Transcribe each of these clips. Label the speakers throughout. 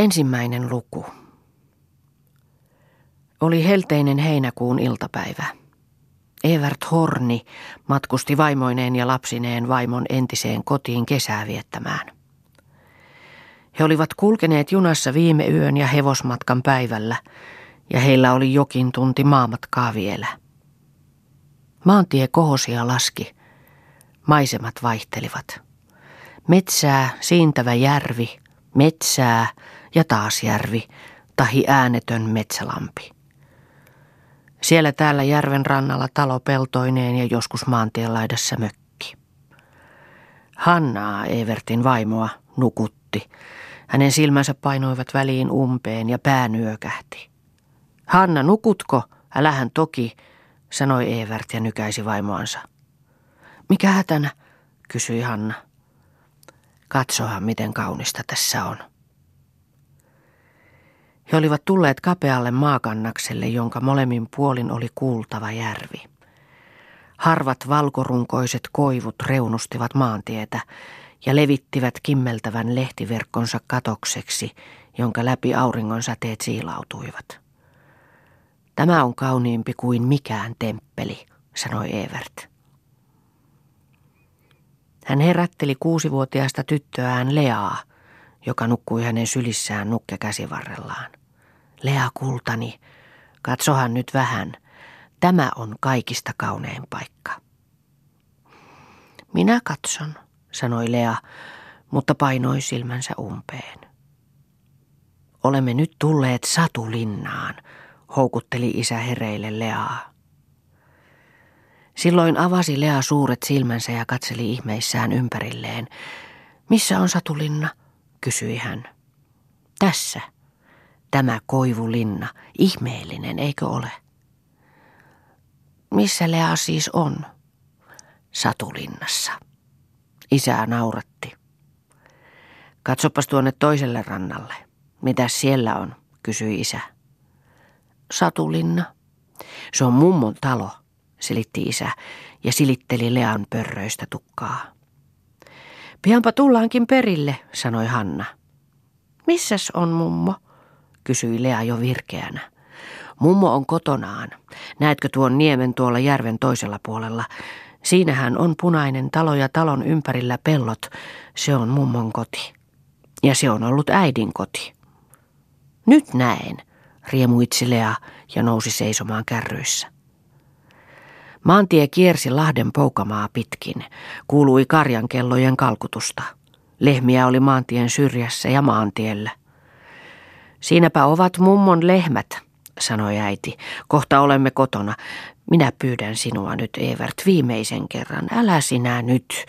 Speaker 1: Ensimmäinen luku. Oli helteinen heinäkuun iltapäivä. Evert Horni matkusti vaimoineen ja lapsineen vaimon entiseen kotiin kesää viettämään. He olivat kulkeneet junassa viime yön ja hevosmatkan päivällä, ja heillä oli jokin tunti maamatkaa vielä. Maantie kohosi ja laski. Maisemat vaihtelivat. Metsää, siintävä järvi, metsää ja taas järvi, tahi äänetön metsälampi. Siellä täällä järven rannalla talo peltoineen ja joskus maantien laidassa mökki. Hannaa, Evertin vaimoa, nukutti. Hänen silmänsä painoivat väliin umpeen ja pää nyökähti. Hanna, nukutko? Älähän toki, sanoi Evert ja nykäisi vaimoansa. Mikä hätänä? kysyi Hanna. Katsohan, miten kaunista tässä on. He olivat tulleet kapealle maakannakselle, jonka molemmin puolin oli kuultava järvi. Harvat valkorunkoiset koivut reunustivat maantietä ja levittivät kimmeltävän lehtiverkkonsa katokseksi, jonka läpi auringon säteet siilautuivat. Tämä on kauniimpi kuin mikään temppeli, sanoi Evert. Hän herätteli kuusivuotiaasta tyttöään Leaa, joka nukkui hänen sylissään nukke käsivarrellaan. Lea kultani, katsohan nyt vähän. Tämä on kaikista kaunein paikka. Minä katson, sanoi Lea, mutta painoi silmänsä umpeen. Olemme nyt tulleet Satulinnaan, houkutteli isä hereille Leaa. Silloin avasi Lea suuret silmänsä ja katseli ihmeissään ympärilleen. Missä on Satulinna? kysyi hän. Tässä, Tämä koivulinna, ihmeellinen, eikö ole? Missä Lea siis on? Satulinnassa. Isää nauratti. Katsopas tuonne toiselle rannalle. Mitä siellä on, kysyi isä. Satulinna. Se on mummon talo, selitti isä ja silitteli Lean pörröistä tukkaa. Pianpa tullaankin perille, sanoi Hanna. Missäs on mummo? Kysyi Lea jo virkeänä. Mummo on kotonaan. Näetkö tuon niemen tuolla järven toisella puolella? Siinähän on punainen talo ja talon ympärillä pellot. Se on mummon koti. Ja se on ollut äidin koti. Nyt näen, riemuitsi Lea ja nousi seisomaan kärryissä. Maantie kiersi Lahden poukamaa pitkin. Kuului karjankellojen kalkutusta. Lehmiä oli maantien syrjässä ja maantiellä. Siinäpä ovat mummon lehmät, sanoi äiti. Kohta olemme kotona. Minä pyydän sinua nyt, Evert, viimeisen kerran. Älä sinä nyt.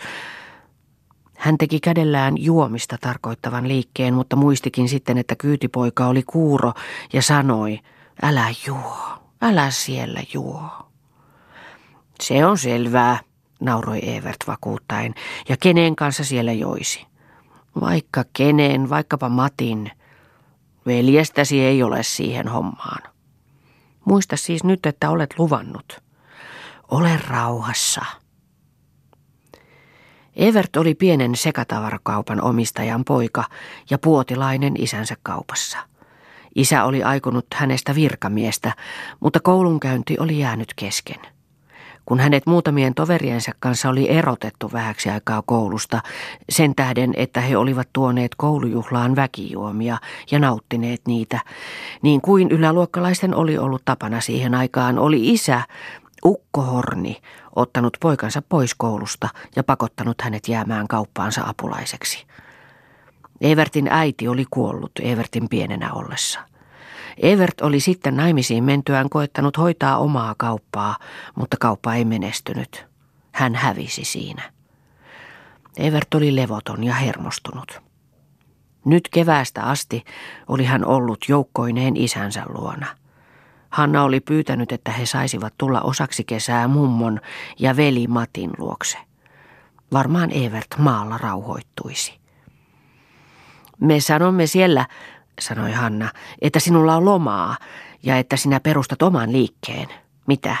Speaker 1: Hän teki kädellään juomista tarkoittavan liikkeen, mutta muistikin sitten, että kyytipoika oli kuuro ja sanoi, älä juo, älä siellä juo. Se on selvää, nauroi Evert vakuuttaen, ja kenen kanssa siellä joisi. Vaikka kenen, vaikkapa Matin – Veljestäsi ei ole siihen hommaan. Muista siis nyt, että olet luvannut. Ole rauhassa. Evert oli pienen sekatavarakaupan omistajan poika ja puotilainen isänsä kaupassa. Isä oli aikonut hänestä virkamiestä, mutta koulunkäynti oli jäänyt kesken. Kun hänet muutamien toveriensa kanssa oli erotettu vähäksi aikaa koulusta, sen tähden, että he olivat tuoneet koulujuhlaan väkijuomia ja nauttineet niitä, niin kuin yläluokkalaisten oli ollut tapana siihen aikaan, oli isä, Ukko Horni, ottanut poikansa pois koulusta ja pakottanut hänet jäämään kauppaansa apulaiseksi. Evertin äiti oli kuollut Evertin pienenä ollessa. Evert oli sitten naimisiin mentyään koettanut hoitaa omaa kauppaa, mutta kauppa ei menestynyt. Hän hävisi siinä. Evert oli levoton ja hermostunut. Nyt keväästä asti oli hän ollut joukkoineen isänsä luona. Hanna oli pyytänyt, että he saisivat tulla osaksi kesää mummon ja veli Matin luokse. Varmaan Evert maalla rauhoittuisi. Me sanomme siellä, sanoi Hanna, että sinulla on lomaa ja että sinä perustat oman liikkeen. Mitä?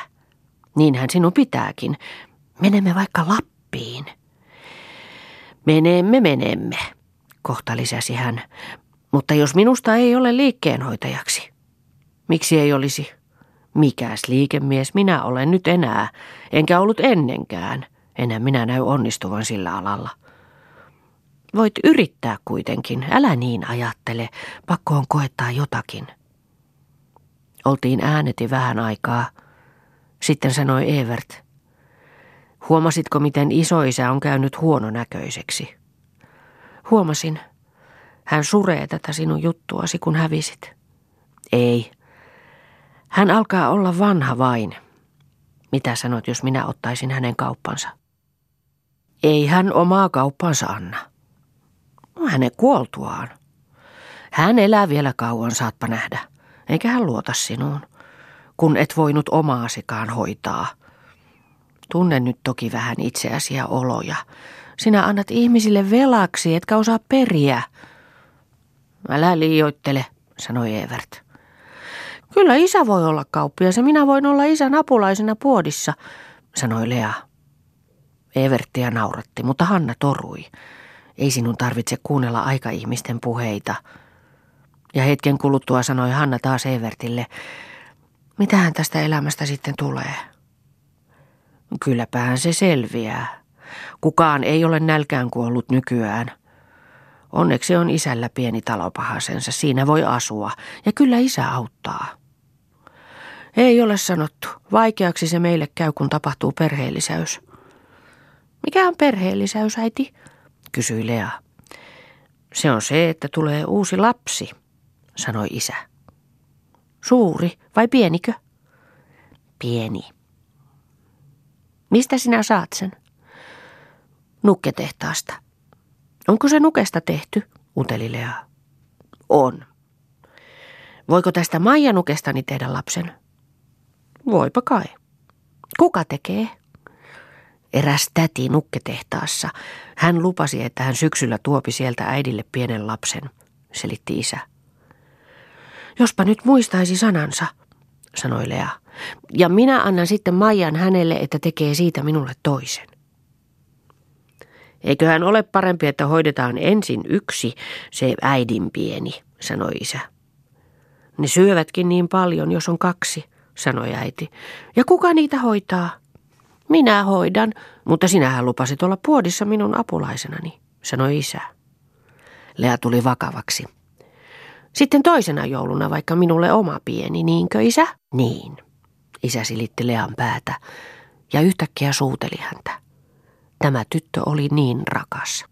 Speaker 1: Niinhän sinun pitääkin. Menemme vaikka Lappiin. Menemme, menemme, kohta lisäsi hän. Mutta jos minusta ei ole liikkeenhoitajaksi, miksi ei olisi? Mikäs liikemies minä olen nyt enää, enkä ollut ennenkään. Enää minä näy onnistuvan sillä alalla. Voit yrittää kuitenkin, älä niin ajattele, pakko on koettaa jotakin. Oltiin ääneti vähän aikaa. Sitten sanoi Evert. Huomasitko, miten isoisä on käynyt huononäköiseksi? Huomasin. Hän suree tätä sinun juttuasi, kun hävisit. Ei. Hän alkaa olla vanha vain. Mitä sanot, jos minä ottaisin hänen kauppansa? Ei hän omaa kauppansa anna. No, hänen kuoltuaan. Hän elää vielä kauan, saatpa nähdä. Eikä hän luota sinuun, kun et voinut omaasikaan hoitaa. Tunne nyt toki vähän itseäsi ja oloja. Sinä annat ihmisille velaksi, etkä osaa periä. Älä liioittele, sanoi Evert. Kyllä isä voi olla kauppias ja minä voin olla isän apulaisena puodissa, sanoi Lea. Everttiä nauratti, mutta Hanna torui. Ei sinun tarvitse kuunnella aikaihmisten puheita. Ja hetken kuluttua sanoi Hanna taas Evertille, mitähän tästä elämästä sitten tulee? Kylläpähän se selviää. Kukaan ei ole nälkään kuollut nykyään. Onneksi on isällä pieni talopahasensa, siinä voi asua, ja kyllä isä auttaa. Ei ole sanottu. Vaikeaksi se meille käy, kun tapahtuu perheellisäys. Mikä on perheellisäys, äiti? Kysyi Lea. Se on se, että tulee uusi lapsi, sanoi isä. Suuri vai pienikö? Pieni. Mistä sinä saat sen? Nukketehtaasta. Onko se nukesta tehty? uteli Lea. On. Voiko tästä Maija nukestani tehdä lapsen? Voipa kai. Kuka tekee? Eräs täti nukketehtaassa. Hän lupasi, että hän syksyllä tuopi sieltä äidille pienen lapsen, selitti isä. Jospa nyt muistaisi sanansa, sanoi Lea. Ja minä annan sitten Maijan hänelle, että tekee siitä minulle toisen. Eiköhän ole parempi, että hoidetaan ensin yksi, se äidin pieni, sanoi isä. Ne syövätkin niin paljon, jos on kaksi, sanoi äiti. Ja kuka niitä hoitaa? Minä hoidan, mutta sinähän lupasit olla puodissa minun apulaisenani, sanoi isä. Lea tuli vakavaksi. Sitten toisena jouluna vaikka minulle oma pieni, niinkö isä? Niin. Isä silitti Lean päätä ja yhtäkkiä suuteli häntä. Tämä tyttö oli niin rakas.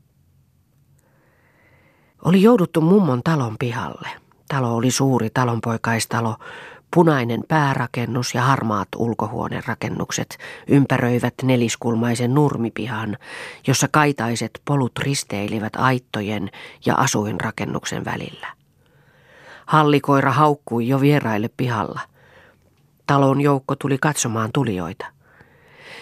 Speaker 1: Oli jouduttu mummon talon pihalle. Talo oli suuri talonpoikaistalo, Punainen päärakennus ja harmaat ulkohuonerakennukset ympäröivät neliskulmaisen nurmipihan, jossa kaitaiset polut risteilivät aittojen ja asuinrakennuksen välillä. Hallikoira haukkui jo vieraille pihalla. Talon joukko tuli katsomaan tulijoita.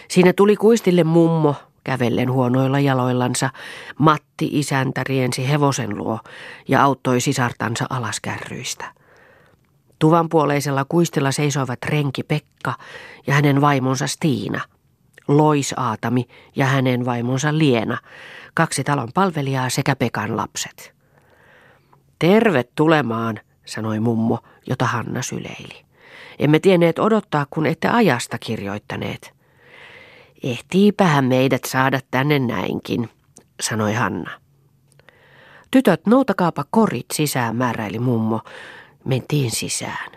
Speaker 1: Siinä tuli kuistille mummo, kävellen huonoilla jaloillansa. Matti isäntä riensi hevosen luo ja auttoi sisartansa Tuvanpuoleisella kuistilla seisoivat renki Pekka ja hänen vaimonsa Stiina, Lois Aatami ja hänen vaimonsa Liena, kaksi talon palvelijaa sekä Pekan lapset. Terve tulemaan, sanoi mummo, jota Hanna syleili. Emme tienneet odottaa, kun ette ajasta kirjoittaneet. Ehtiipähän meidät saada tänne näinkin, sanoi Hanna. Tytöt, noutakaapa korit sisään, määräili mummo, Mentiin sisään.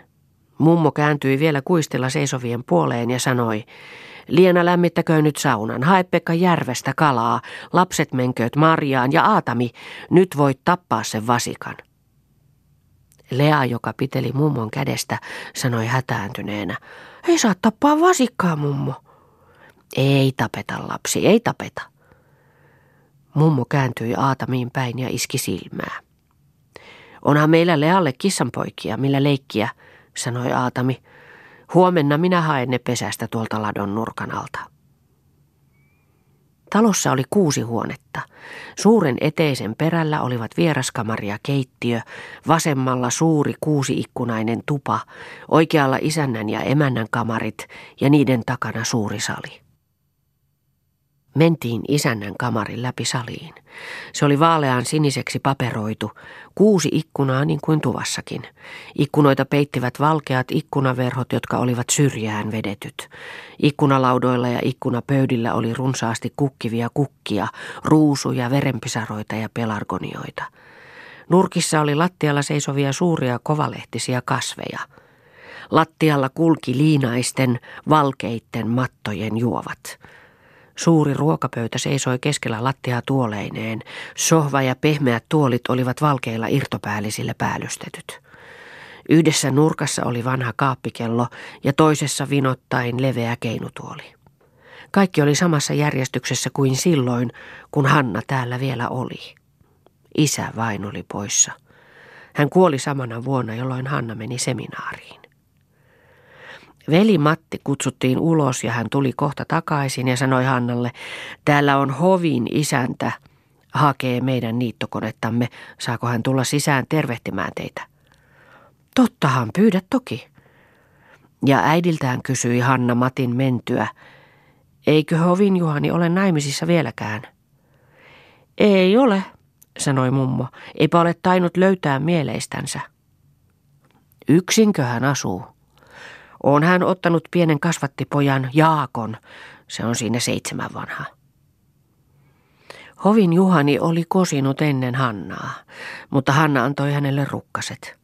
Speaker 1: Mummo kääntyi vielä kuistella seisovien puoleen ja sanoi, Liena lämmittäköön nyt saunan, hae Pekka järvestä kalaa, lapset menkööt marjaan ja Aatami, nyt voit tappaa sen vasikan. Lea, joka piteli mummon kädestä, sanoi hätääntyneenä, ei saa tappaa vasikkaa, mummo. Ei tapeta, lapsi, ei tapeta. Mummo kääntyi Aatamiin päin ja iski silmää. Onhan meillä Lealle kissanpoikia, millä leikkiä, sanoi Aatami. Huomenna minä haen ne pesästä tuolta ladon nurkan alta. Talossa oli kuusi huonetta. Suuren eteisen perällä olivat vieraskamari ja keittiö, vasemmalla suuri kuusi-ikkunainen tupa, oikealla isännän ja emännän kamarit ja niiden takana suuri sali. Mentiin isännän kamarin läpi saliin. Se oli vaalean siniseksi paperoitu, kuusi ikkunaa niin kuin tuvassakin. Ikkunoita peittivät valkeat ikkunaverhot, jotka olivat syrjään vedetyt. Ikkunalaudoilla ja ikkunapöydillä oli runsaasti kukkivia kukkia, ruusuja, verenpisaroita ja pelargonioita. Nurkissa oli lattialla seisovia suuria kovalehtisiä kasveja. Lattialla kulki liinaisten, valkeitten mattojen juovat. Suuri ruokapöytä seisoi keskellä lattiaa tuoleineen. Sohva ja pehmeät tuolit olivat valkeilla irtopäällisillä päällystetyt. Yhdessä nurkassa oli vanha kaappikello ja toisessa vinottain leveä keinutuoli. Kaikki oli samassa järjestyksessä kuin silloin, kun Hanna täällä vielä oli. Isä vain oli poissa. Hän kuoli samana vuonna, jolloin Hanna meni seminaariin. Veli Matti kutsuttiin ulos ja hän tuli kohta takaisin ja sanoi Hannalle, täällä on hovin isäntä, hakee meidän niittokonettamme, saako hän tulla sisään tervehtimään teitä? Tottahan, pyydä toki. Ja äidiltään kysyi Hanna Matin mentyä, eikö hovin Juhani ole naimisissa vieläkään? Ei ole, sanoi mummo, eipä ole tainnut löytää mieleistänsä. Yksinkö hän asuu? On hän ottanut pienen kasvattipojan Jaakon, se on siinä seitsemän vanha. Hovin Juhani oli kosinut ennen Hannaa, mutta Hanna antoi hänelle rukkaset.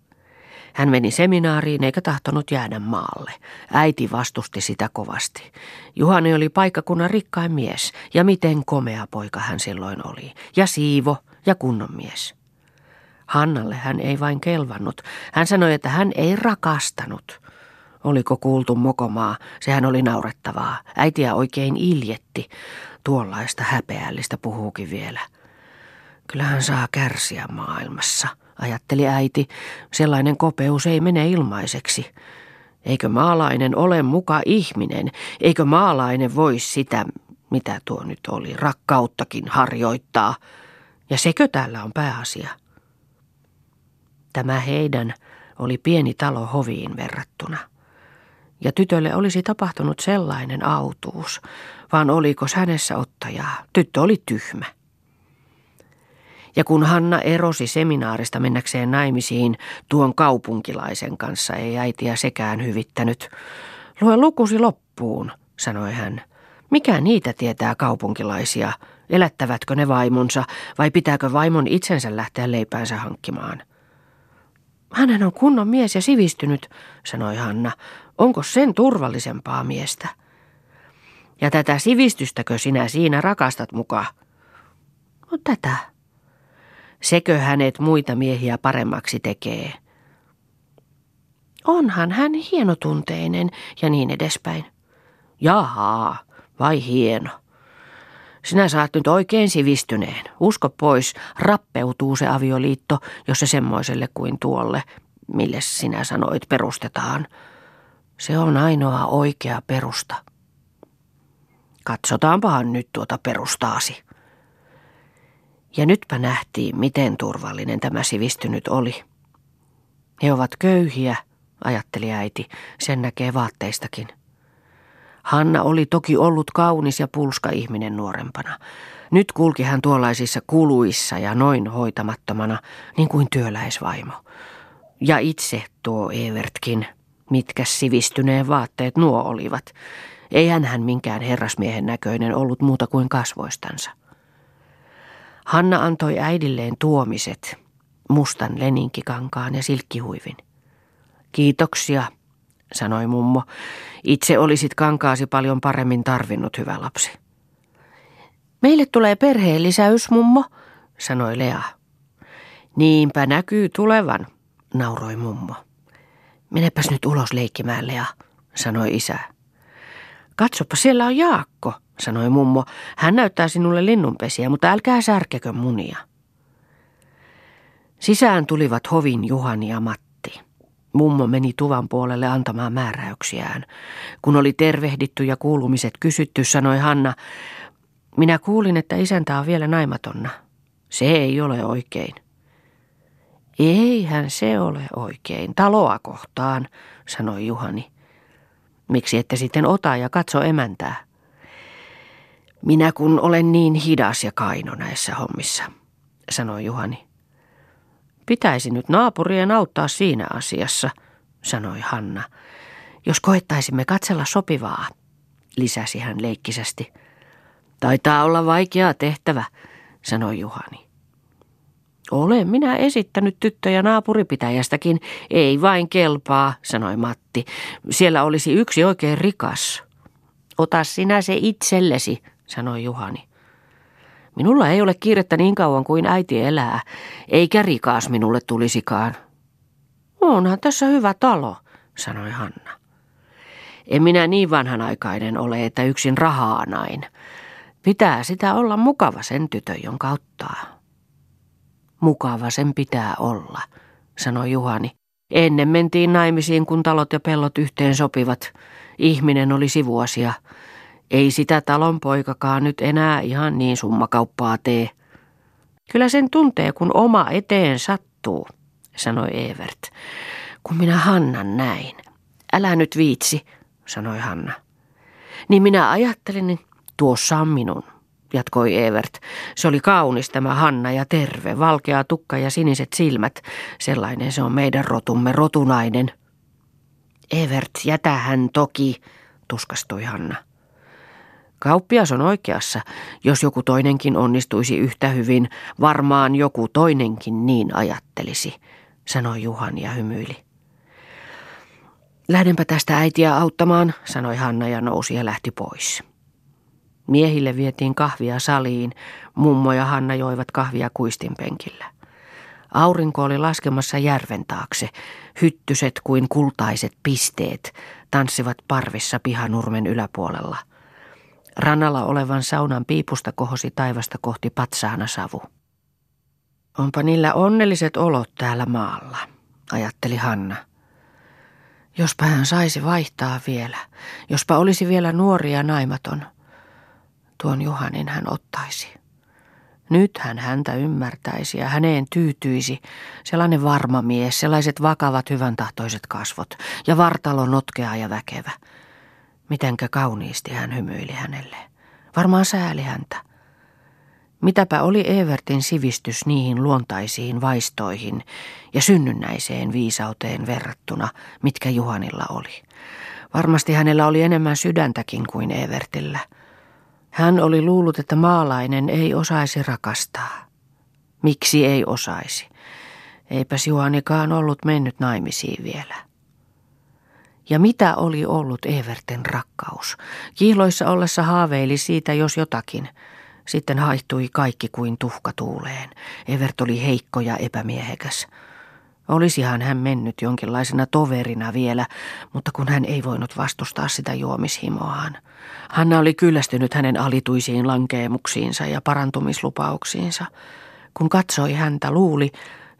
Speaker 1: Hän meni seminaariin eikä tahtonut jäädä maalle. Äiti vastusti sitä kovasti. Juhani oli paikkakunnan rikkain mies, ja miten komea poika hän silloin oli. Ja siivo, ja kunnon mies. Hannalle hän ei vain kelvannut. Hän sanoi, että hän ei rakastanut. Oliko kuultu mokomaa, sehän oli naurettavaa. Äitiä oikein iljetti. Tuollaista häpeällistä puhuukin vielä. Kyllähän saa kärsiä maailmassa, ajatteli äiti. Sellainen kopeus ei mene ilmaiseksi. Eikö maalainen ole muka ihminen? Eikö maalainen voi sitä, mitä tuo nyt oli, rakkauttakin harjoittaa? Ja sekö täällä on pääasia? Tämä heidän oli pieni talo hoviin verrattuna ja tytölle olisi tapahtunut sellainen autuus, vaan oliko hänessä ottajaa. Tyttö oli tyhmä. Ja kun Hanna erosi seminaarista mennäkseen naimisiin tuon kaupunkilaisen kanssa, ei äitiä sekään hyvittänyt. Lue lukusi loppuun, sanoi hän. Mikä niitä tietää kaupunkilaisia? Elättävätkö ne vaimonsa vai pitääkö vaimon itsensä lähteä leipäänsä hankkimaan? Hänen on kunnon mies ja sivistynyt, sanoi Hanna. Onko sen turvallisempaa miestä? Ja tätä sivistystäkö sinä siinä rakastat mukaan? No tätä. Sekö hänet muita miehiä paremmaksi tekee? Onhan hän hienotunteinen ja niin edespäin. Jaha, vai hieno. Sinä saat nyt oikein sivistyneen. Usko pois, rappeutuu se avioliitto, jos se semmoiselle kuin tuolle, mille sinä sanoit perustetaan. Se on ainoa oikea perusta. Katsotaanpahan nyt tuota perustaasi. Ja nytpä nähtiin, miten turvallinen tämä sivistynyt oli. He ovat köyhiä, ajatteli äiti, sen näkee vaatteistakin. Hanna oli toki ollut kaunis ja pulska ihminen nuorempana. Nyt kulki hän tuollaisissa kuluissa ja noin hoitamattomana, niin kuin työläisvaimo. Ja itse tuo Evertkin, mitkä sivistyneen vaatteet nuo olivat. Ei hän minkään herrasmiehen näköinen ollut muuta kuin kasvoistansa. Hanna antoi äidilleen tuomiset, mustan leninkikankaan ja silkkihuivin. Kiitoksia, sanoi mummo. Itse olisit kankaasi paljon paremmin tarvinnut, hyvä lapsi. Meille tulee perheen lisäys, mummo, sanoi Lea. Niinpä näkyy tulevan, nauroi mummo. Menepäs nyt ulos leikkimään, Lea, sanoi isä. Katsopa, siellä on Jaakko, sanoi mummo. Hän näyttää sinulle linnunpesiä, mutta älkää särkekö munia. Sisään tulivat hovin Juhani ja Matti. Mummo meni tuvan puolelle antamaan määräyksiään. Kun oli tervehditty ja kuulumiset kysytty, sanoi Hanna, minä kuulin, että isäntä on vielä naimatonna. Se ei ole oikein. Eihän se ole oikein, taloa kohtaan, sanoi Juhani. Miksi ette sitten ota ja katso emäntää? Minä kun olen niin hidas ja kaino näissä hommissa, sanoi Juhani. Pitäisi nyt naapurien auttaa siinä asiassa, sanoi Hanna. Jos koettaisimme katsella sopivaa, lisäsi hän leikkisesti. Taitaa olla vaikea tehtävä, sanoi Juhani. Olen minä esittänyt tyttöjä naapuripitäjästäkin, ei vain kelpaa, sanoi Matti. Siellä olisi yksi oikein rikas. Ota sinä se itsellesi, sanoi Juhani. Minulla ei ole kiirettä niin kauan kuin äiti elää, eikä rikas minulle tulisikaan. Onhan tässä hyvä talo, sanoi Hanna. En minä niin vanhanaikainen ole, että yksin rahaa nain. Pitää sitä olla mukava sen tytön, jonka ottaa. Mukava sen pitää olla, sanoi Juhani. Ennen mentiin naimisiin, kun talot ja pellot yhteen sopivat. Ihminen oli sivuasia. Ei sitä talon poikakaan nyt enää ihan niin summakauppaa tee. Kyllä sen tuntee, kun oma eteen sattuu, sanoi Evert. Kun minä Hannan näin. Älä nyt viitsi, sanoi Hanna. Niin minä ajattelin, tuossa on minun, jatkoi Evert. Se oli kaunis tämä Hanna ja terve, valkea tukka ja siniset silmät. Sellainen se on meidän rotumme, rotunainen. Evert, jätä hän toki, tuskastui Hanna. Kauppias on oikeassa. Jos joku toinenkin onnistuisi yhtä hyvin, varmaan joku toinenkin niin ajattelisi, sanoi Juhan ja hymyili. Lähdenpä tästä äitiä auttamaan, sanoi Hanna ja nousi ja lähti pois. Miehille vietiin kahvia saliin, mummo ja Hanna joivat kahvia kuistinpenkillä. Aurinko oli laskemassa järven taakse, hyttyset kuin kultaiset pisteet tanssivat parvissa pihanurmen yläpuolella. Rannalla olevan saunan piipusta kohosi taivasta kohti patsaana savu. Onpa niillä onnelliset olot täällä maalla, ajatteli Hanna. Jospa hän saisi vaihtaa vielä, jospa olisi vielä nuori ja naimaton. Tuon Juhanin hän ottaisi. Nyt hän häntä ymmärtäisi ja häneen tyytyisi. Sellainen varma mies, sellaiset vakavat hyvän tahtoiset kasvot ja vartalo notkea ja väkevä. Mitenkä kauniisti hän hymyili hänelle. Varmaan sääli häntä. Mitäpä oli Evertin sivistys niihin luontaisiin vaistoihin ja synnynnäiseen viisauteen verrattuna, mitkä Juhanilla oli. Varmasti hänellä oli enemmän sydäntäkin kuin Evertillä. Hän oli luullut, että maalainen ei osaisi rakastaa. Miksi ei osaisi? Eipäs Juhanikaan ollut mennyt naimisiin vielä. Ja mitä oli ollut Everten rakkaus? Kihloissa ollessa haaveili siitä jos jotakin – sitten haihtui kaikki kuin tuhka tuuleen. Evert oli heikko ja epämiehekäs. Olisihan hän mennyt jonkinlaisena toverina vielä, mutta kun hän ei voinut vastustaa sitä juomishimoaan. Hanna oli kyllästynyt hänen alituisiin lankeemuksiinsa ja parantumislupauksiinsa. Kun katsoi häntä, luuli,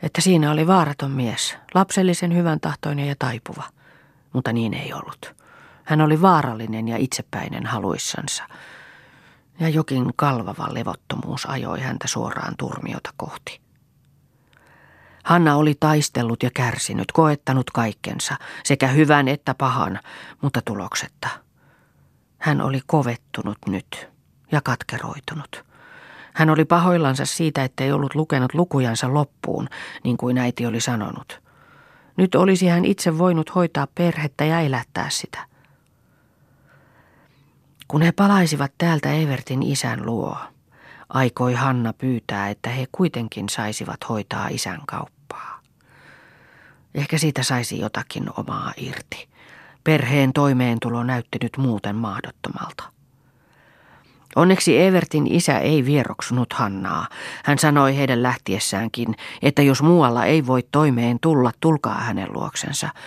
Speaker 1: että siinä oli vaaraton mies, lapsellisen hyvän tahtoinen ja taipuva. Mutta niin ei ollut. Hän oli vaarallinen ja itsepäinen haluissansa ja jokin kalvava levottomuus ajoi häntä suoraan turmiota kohti. Hanna oli taistellut ja kärsinyt, koettanut kaikkensa, sekä hyvän että pahan, mutta tuloksetta. Hän oli kovettunut nyt ja katkeroitunut. Hän oli pahoillansa siitä, ettei ollut lukenut lukujansa loppuun, niin kuin äiti oli sanonut. Nyt olisi hän itse voinut hoitaa perhettä ja elättää sitä – kun he palaisivat täältä Evertin isän luo, aikoi Hanna pyytää, että he kuitenkin saisivat hoitaa isän kauppaa. Ehkä siitä saisi jotakin omaa irti. Perheen toimeentulo näytti nyt muuten mahdottomalta. Onneksi Evertin isä ei vieroksunut Hannaa. Hän sanoi heidän lähtiessäänkin, että jos muualla ei voi toimeen tulla, tulkaa hänen luoksensa –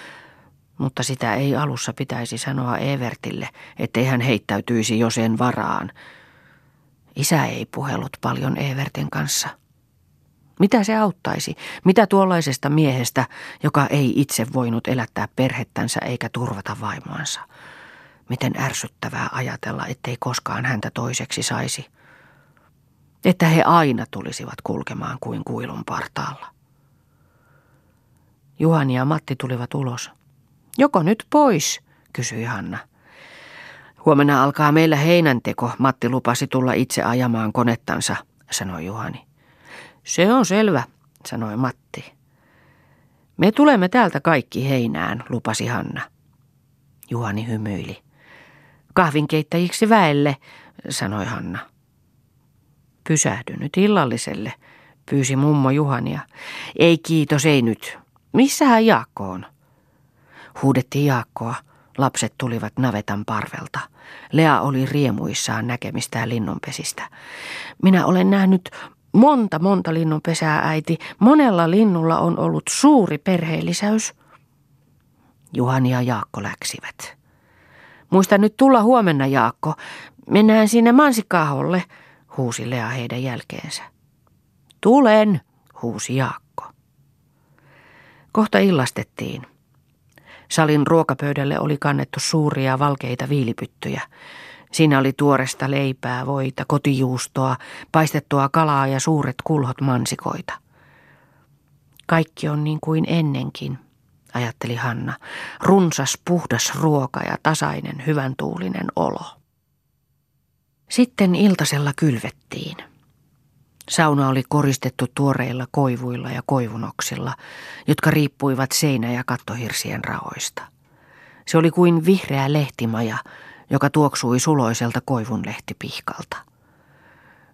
Speaker 1: mutta sitä ei alussa pitäisi sanoa Evertille, ettei hän heittäytyisi jo sen varaan. Isä ei puhellut paljon Evertin kanssa. Mitä se auttaisi? Mitä tuollaisesta miehestä, joka ei itse voinut elättää perhettänsä eikä turvata vaimoansa? Miten ärsyttävää ajatella, ettei koskaan häntä toiseksi saisi. Että he aina tulisivat kulkemaan kuin kuilun partaalla. Juhani ja Matti tulivat ulos. Joko nyt pois, kysyi Hanna. Huomenna alkaa meillä heinänteko. Matti lupasi tulla itse ajamaan konettansa, sanoi Juhani. Se on selvä, sanoi Matti. Me tulemme täältä kaikki heinään, lupasi Hanna. Juhani hymyili. Kahvinkeittäjiksi väelle, sanoi Hanna. Pysähdy nyt illalliselle, pyysi mummo Juhania. Ei kiitos, ei nyt. Missähän Jaakko on? Huudettiin Jaakkoa. Lapset tulivat navetan parvelta. Lea oli riemuissaan näkemistään linnunpesistä. Minä olen nähnyt monta, monta linnunpesää, äiti. Monella linnulla on ollut suuri perheellisäys. Juhani ja Jaakko läksivät. Muista nyt tulla huomenna, Jaakko. Mennään sinne mansikkaaholle, huusi Lea heidän jälkeensä. Tulen, huusi Jaakko. Kohta illastettiin. Salin ruokapöydälle oli kannettu suuria valkeita viilipyttyjä. Siinä oli tuoresta leipää, voita, kotijuustoa, paistettua kalaa ja suuret kulhot mansikoita. Kaikki on niin kuin ennenkin, ajatteli Hanna. Runsas, puhdas ruoka ja tasainen, hyvän tuulinen olo. Sitten iltasella kylvettiin. Sauna oli koristettu tuoreilla koivuilla ja koivunoksilla, jotka riippuivat seinä- ja kattohirsien raoista. Se oli kuin vihreä lehtimaja, joka tuoksui suloiselta koivunlehtipihkalta.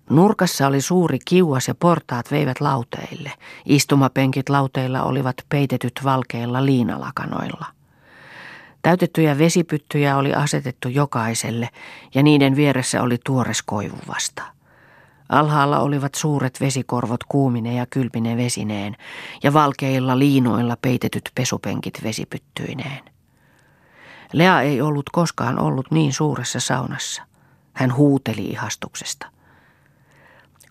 Speaker 1: Nurkassa oli suuri kiuas ja portaat veivät lauteille. Istumapenkit lauteilla olivat peitetyt valkeilla liinalakanoilla. Täytettyjä vesipyttyjä oli asetettu jokaiselle ja niiden vieressä oli tuores koivuvasta. Alhaalla olivat suuret vesikorvot kuumine ja kylpine vesineen ja valkeilla liinoilla peitetyt pesupenkit vesipyttyineen. Lea ei ollut koskaan ollut niin suuressa saunassa. Hän huuteli ihastuksesta.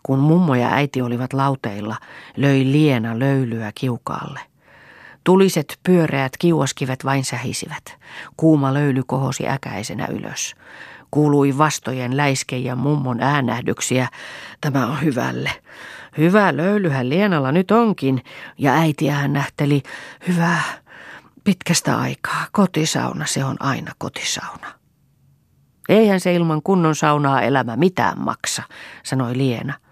Speaker 1: Kun mummo ja äiti olivat lauteilla, löi Liena löylyä kiukaalle. Tuliset pyöreät kiuaskivet vain sähisivät. Kuuma löyly kohosi äkäisenä ylös. Kuului vastojen läiske ja mummon äänähdyksiä. Tämä on hyvälle. Hyvä löylyhän Lienalla nyt onkin. Ja äiti äänähteli, hyvä, pitkästä aikaa. Kotisauna, se on aina kotisauna. Eihän se ilman kunnon saunaa elämä mitään maksa, sanoi Liena.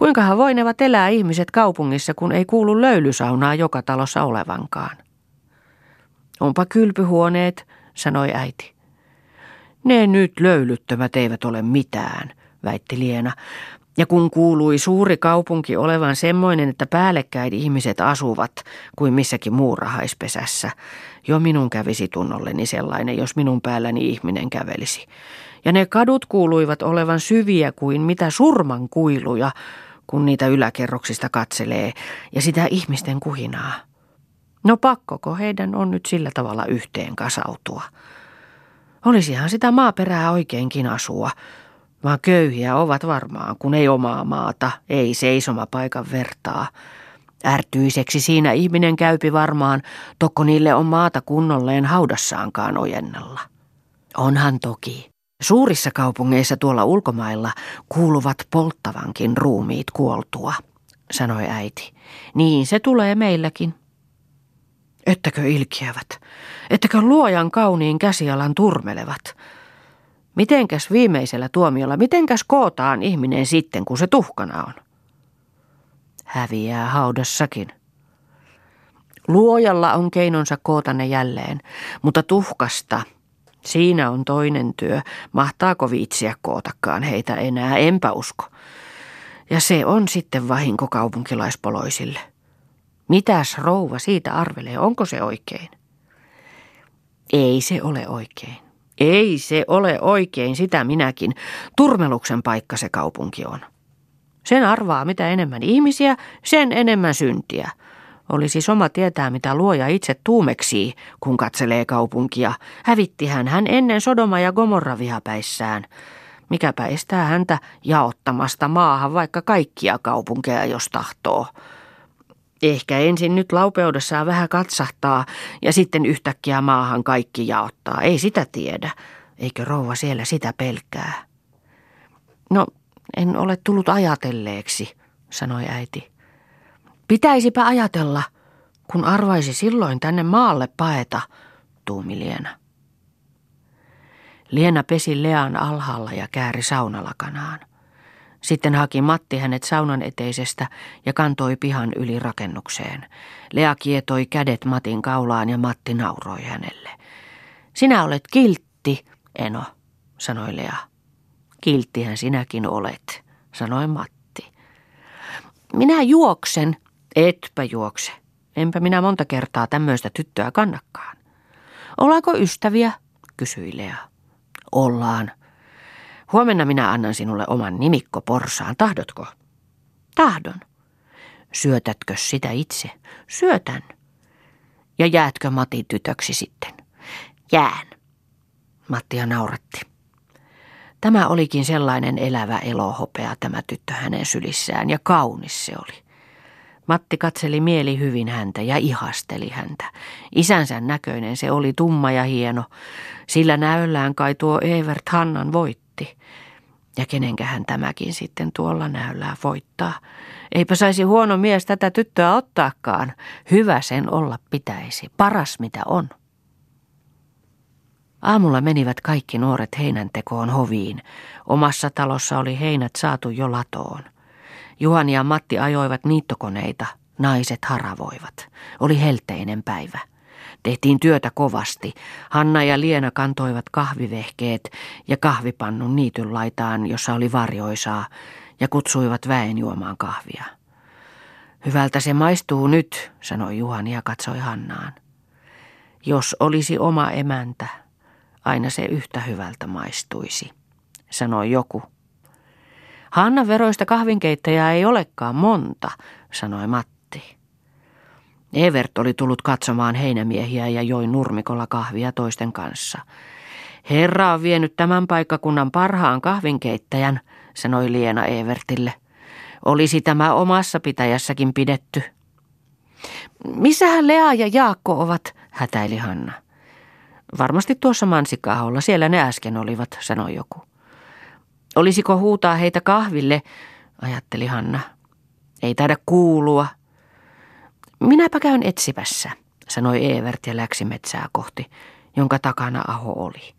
Speaker 1: Kuinkahan voinevat elää ihmiset kaupungissa, kun ei kuulu löylysaunaa joka talossa olevankaan? Onpa kylpyhuoneet, sanoi äiti. Ne nyt löylyttömät eivät ole mitään, väitti Liena. Ja kun kuului suuri kaupunki olevan semmoinen, että päällekkäin ihmiset asuvat kuin missäkin muurahaispesässä, jo minun kävisi tunnolleni sellainen, jos minun päälläni ihminen kävelisi. Ja ne kadut kuuluivat olevan syviä kuin mitä surman kuiluja, kun niitä yläkerroksista katselee, ja sitä ihmisten kuhinaa. No pakkoko heidän on nyt sillä tavalla yhteen kasautua. Olisihan sitä maaperää oikeinkin asua, vaan köyhiä ovat varmaan, kun ei omaa maata, ei seisomapaikan vertaa. Ärtyiseksi siinä ihminen käypi varmaan, tokko niille on maata kunnolleen haudassaankaan ojennella. Onhan toki. Suurissa kaupungeissa tuolla ulkomailla kuuluvat polttavankin ruumiit kuoltua, sanoi äiti. Niin se tulee meilläkin. Ettäkö ilkiävät? Ettäkö luojan kauniin käsialan turmelevat? Mitenkäs viimeisellä tuomiolla, mitenkäs kootaan ihminen sitten, kun se tuhkana on? Häviää haudassakin. Luojalla on keinonsa koota ne jälleen, mutta tuhkasta, siinä on toinen työ. Mahtaako viitsiä kootakaan heitä enää, enpä usko. Ja se on sitten vahinko kaupunkilaispoloisille. Mitäs rouva siitä arvelee, onko se oikein? Ei se ole oikein. Ei se ole oikein, sitä minäkin. Turmeluksen paikka se kaupunki on. Sen arvaa mitä enemmän ihmisiä, sen enemmän syntiä. Olisi soma tietää, mitä luoja itse tuumeksii, kun katselee kaupunkia. Hävittihän hän ennen Sodoma ja Gomorra vihapäissään. Mikäpä estää häntä jaottamasta maahan vaikka kaikkia kaupunkeja, jos tahtoo. Ehkä ensin nyt laupeudessaan vähän katsahtaa ja sitten yhtäkkiä maahan kaikki jaottaa. Ei sitä tiedä. Eikö rouva siellä sitä pelkää? No, en ole tullut ajatelleeksi, sanoi äiti. Pitäisipä ajatella, kun arvaisi silloin tänne maalle paeta, tuumi Liena. Liena pesi Lean alhaalla ja kääri saunalakanaan. Sitten haki Matti hänet saunan eteisestä ja kantoi pihan yli rakennukseen. Lea kietoi kädet Matin kaulaan ja Matti nauroi hänelle. Sinä olet kiltti, Eno, sanoi Lea. Kilttihän sinäkin olet, sanoi Matti. Minä juoksen. Etpä juokse. Enpä minä monta kertaa tämmöistä tyttöä kannakkaan. Ollaanko ystäviä? kysyi Lea. Ollaan. Huomenna minä annan sinulle oman nimikko Porsaan. Tahdotko? Tahdon. Syötätkö sitä itse? Syötän. Ja jäätkö Matin tytöksi sitten? Jään. Mattia nauratti. Tämä olikin sellainen elävä elohopea tämä tyttö hänen sylissään ja kaunis se oli. Matti katseli mieli hyvin häntä ja ihasteli häntä. Isänsä näköinen se oli tumma ja hieno. Sillä näöllään kai tuo Evert Hannan voitti. Ja kenenkähän tämäkin sitten tuolla näöllään voittaa. Eipä saisi huono mies tätä tyttöä ottaakaan. Hyvä sen olla pitäisi. Paras mitä on. Aamulla menivät kaikki nuoret heinäntekoon hoviin. Omassa talossa oli heinät saatu jo latoon. Juhani ja Matti ajoivat niittokoneita, naiset haravoivat. Oli helteinen päivä. Tehtiin työtä kovasti. Hanna ja Liena kantoivat kahvivehkeet ja kahvipannun niityn laitaan, jossa oli varjoisaa, ja kutsuivat väen juomaan kahvia. Hyvältä se maistuu nyt, sanoi Juhani ja katsoi Hannaan. Jos olisi oma emäntä, aina se yhtä hyvältä maistuisi, sanoi joku. Hanna veroista kahvinkeittäjää ei olekaan monta, sanoi Matti. Evert oli tullut katsomaan heinämiehiä ja joi nurmikolla kahvia toisten kanssa. Herra on vienyt tämän paikkakunnan parhaan kahvinkeittäjän, sanoi Liena Evertille. Olisi tämä omassa pitäjässäkin pidetty. Missähän Lea ja Jaakko ovat, hätäili Hanna. Varmasti tuossa mansikaaholla, siellä ne äsken olivat, sanoi joku. Olisiko huutaa heitä kahville, ajatteli Hanna. Ei taida kuulua. Minäpä käyn etsivässä, sanoi Evert ja läksi metsää kohti, jonka takana Aho oli.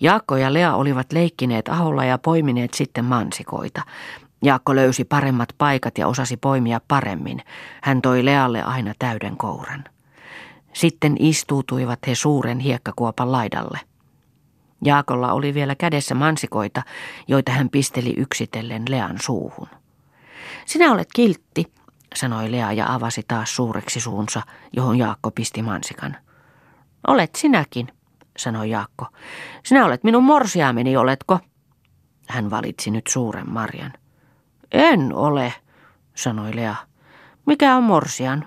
Speaker 1: Jaakko ja Lea olivat leikkineet Aholla ja poimineet sitten mansikoita. Jaakko löysi paremmat paikat ja osasi poimia paremmin. Hän toi Lealle aina täyden kouran. Sitten istuutuivat he suuren hiekkakuopan laidalle. Jaakolla oli vielä kädessä mansikoita, joita hän pisteli yksitellen Lean suuhun. Sinä olet kiltti, sanoi Lea ja avasi taas suureksi suunsa, johon Jaakko pisti mansikan. Olet sinäkin, sanoi Jaakko. Sinä olet minun morsiameni, oletko? Hän valitsi nyt suuren marjan. En ole, sanoi Lea. Mikä on morsian?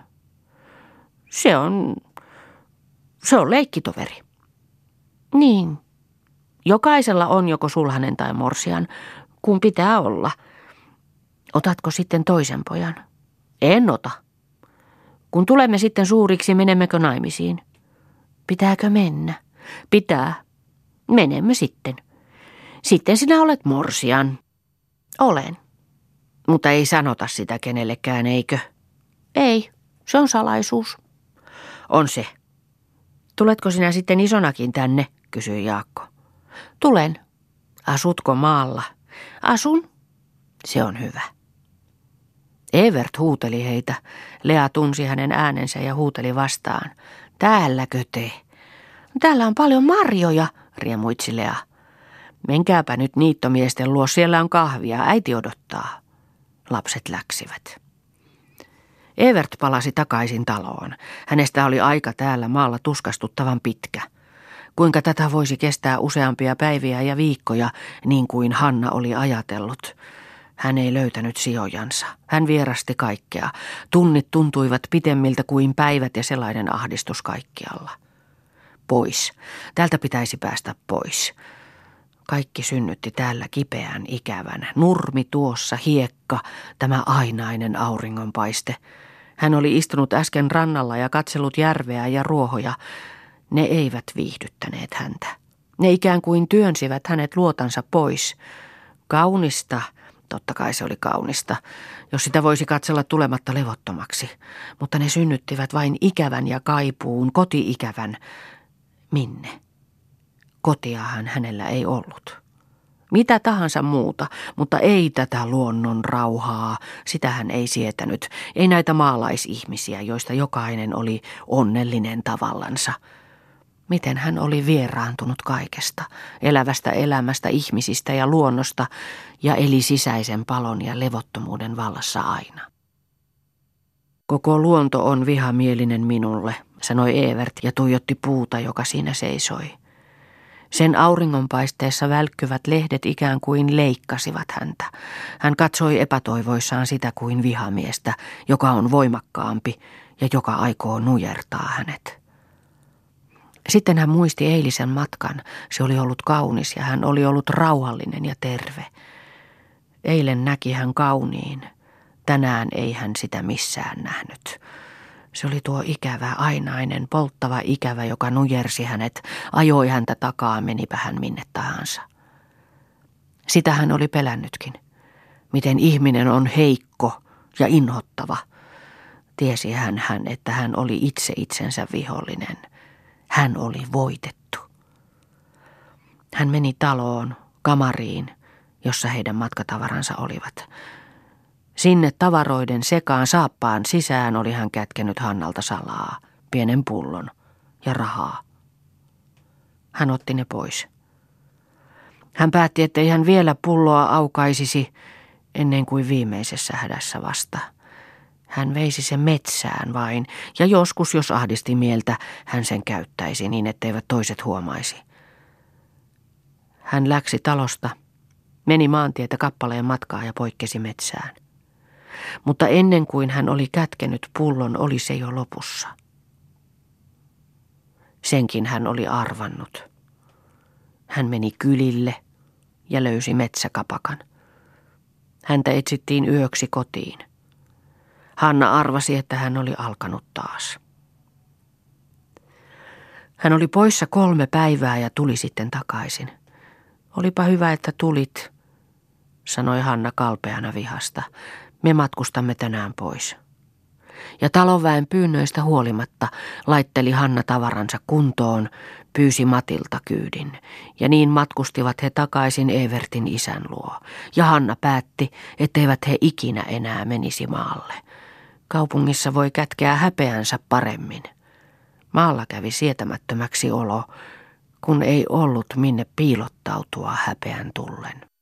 Speaker 1: Se on se on leikkitoveri. Niin. Jokaisella on joko sulhanen tai morsian, kun pitää olla. Otatko sitten toisen pojan? En ota. Kun tulemme sitten suuriksi, menemmekö naimisiin? Pitääkö mennä? Pitää. Menemme sitten. Sitten sinä olet morsian. Olen. Mutta ei sanota sitä kenellekään, eikö? Ei, se on salaisuus. On se. Tuletko sinä sitten isonakin tänne, kysyi Jaakko. Tulen. Asutko maalla? Asun. Se on hyvä. Evert huuteli heitä. Lea tunsi hänen äänensä ja huuteli vastaan. Täälläkö te? Täällä on paljon marjoja, riemuitsi Lea. Menkääpä nyt niittomiesten luo, siellä on kahvia, äiti odottaa. Lapset läksivät. Evert palasi takaisin taloon. Hänestä oli aika täällä maalla tuskastuttavan pitkä. Kuinka tätä voisi kestää useampia päiviä ja viikkoja, niin kuin Hanna oli ajatellut. Hän ei löytänyt sijojansa. Hän vierasti kaikkea. Tunnit tuntuivat pitemmiltä kuin päivät ja sellainen ahdistus kaikkialla. Pois. Täältä pitäisi päästä pois. Kaikki synnytti täällä kipeän ikävän. Nurmi tuossa, hiekka, tämä ainainen auringonpaiste. Hän oli istunut äsken rannalla ja katsellut järveä ja ruohoja. Ne eivät viihdyttäneet häntä. Ne ikään kuin työnsivät hänet luotansa pois. Kaunista, totta kai se oli kaunista, jos sitä voisi katsella tulematta levottomaksi. Mutta ne synnyttivät vain ikävän ja kaipuun, kotiikävän. Minne? Kotiahan hänellä ei ollut. Mitä tahansa muuta, mutta ei tätä luonnon rauhaa, sitä hän ei sietänyt. Ei näitä maalaisihmisiä, joista jokainen oli onnellinen tavallansa. Miten hän oli vieraantunut kaikesta, elävästä elämästä, ihmisistä ja luonnosta, ja eli sisäisen palon ja levottomuuden vallassa aina. Koko luonto on vihamielinen minulle, sanoi Evert ja tuijotti puuta, joka siinä seisoi. Sen auringonpaisteessa välkkyvät lehdet ikään kuin leikkasivat häntä. Hän katsoi epätoivoissaan sitä kuin vihamiestä, joka on voimakkaampi ja joka aikoo nujertaa hänet. Sitten hän muisti eilisen matkan. Se oli ollut kaunis ja hän oli ollut rauhallinen ja terve. Eilen näki hän kauniin. Tänään ei hän sitä missään nähnyt. Se oli tuo ikävä, ainainen, polttava ikävä, joka nujersi hänet, ajoi häntä takaa, menipä hän minne tahansa. Sitä hän oli pelännytkin. Miten ihminen on heikko ja inhottava. Tiesi hän, hän, että hän oli itse itsensä vihollinen. Hän oli voitettu. Hän meni taloon, kamariin, jossa heidän matkatavaransa olivat. Sinne tavaroiden sekaan saappaan sisään oli hän kätkenyt Hannalta salaa, pienen pullon ja rahaa. Hän otti ne pois. Hän päätti, ettei hän vielä pulloa aukaisisi ennen kuin viimeisessä hädässä vasta. Hän veisi sen metsään vain, ja joskus, jos ahdisti mieltä, hän sen käyttäisi niin, etteivät toiset huomaisi. Hän läksi talosta, meni maantietä kappaleen matkaa ja poikkesi metsään mutta ennen kuin hän oli kätkenyt pullon, oli se jo lopussa. Senkin hän oli arvannut. Hän meni kylille ja löysi metsäkapakan. Häntä etsittiin yöksi kotiin. Hanna arvasi, että hän oli alkanut taas. Hän oli poissa kolme päivää ja tuli sitten takaisin. Olipa hyvä, että tulit, sanoi Hanna kalpeana vihasta. Me matkustamme tänään pois. Ja talonväen pyynnöistä huolimatta laitteli Hanna tavaransa kuntoon, pyysi Matilta kyydin, ja niin matkustivat he takaisin Evertin isän luo. Ja Hanna päätti, etteivät he ikinä enää menisi maalle. Kaupungissa voi kätkeä häpeänsä paremmin. Maalla kävi sietämättömäksi olo, kun ei ollut minne piilottautua häpeän tullen.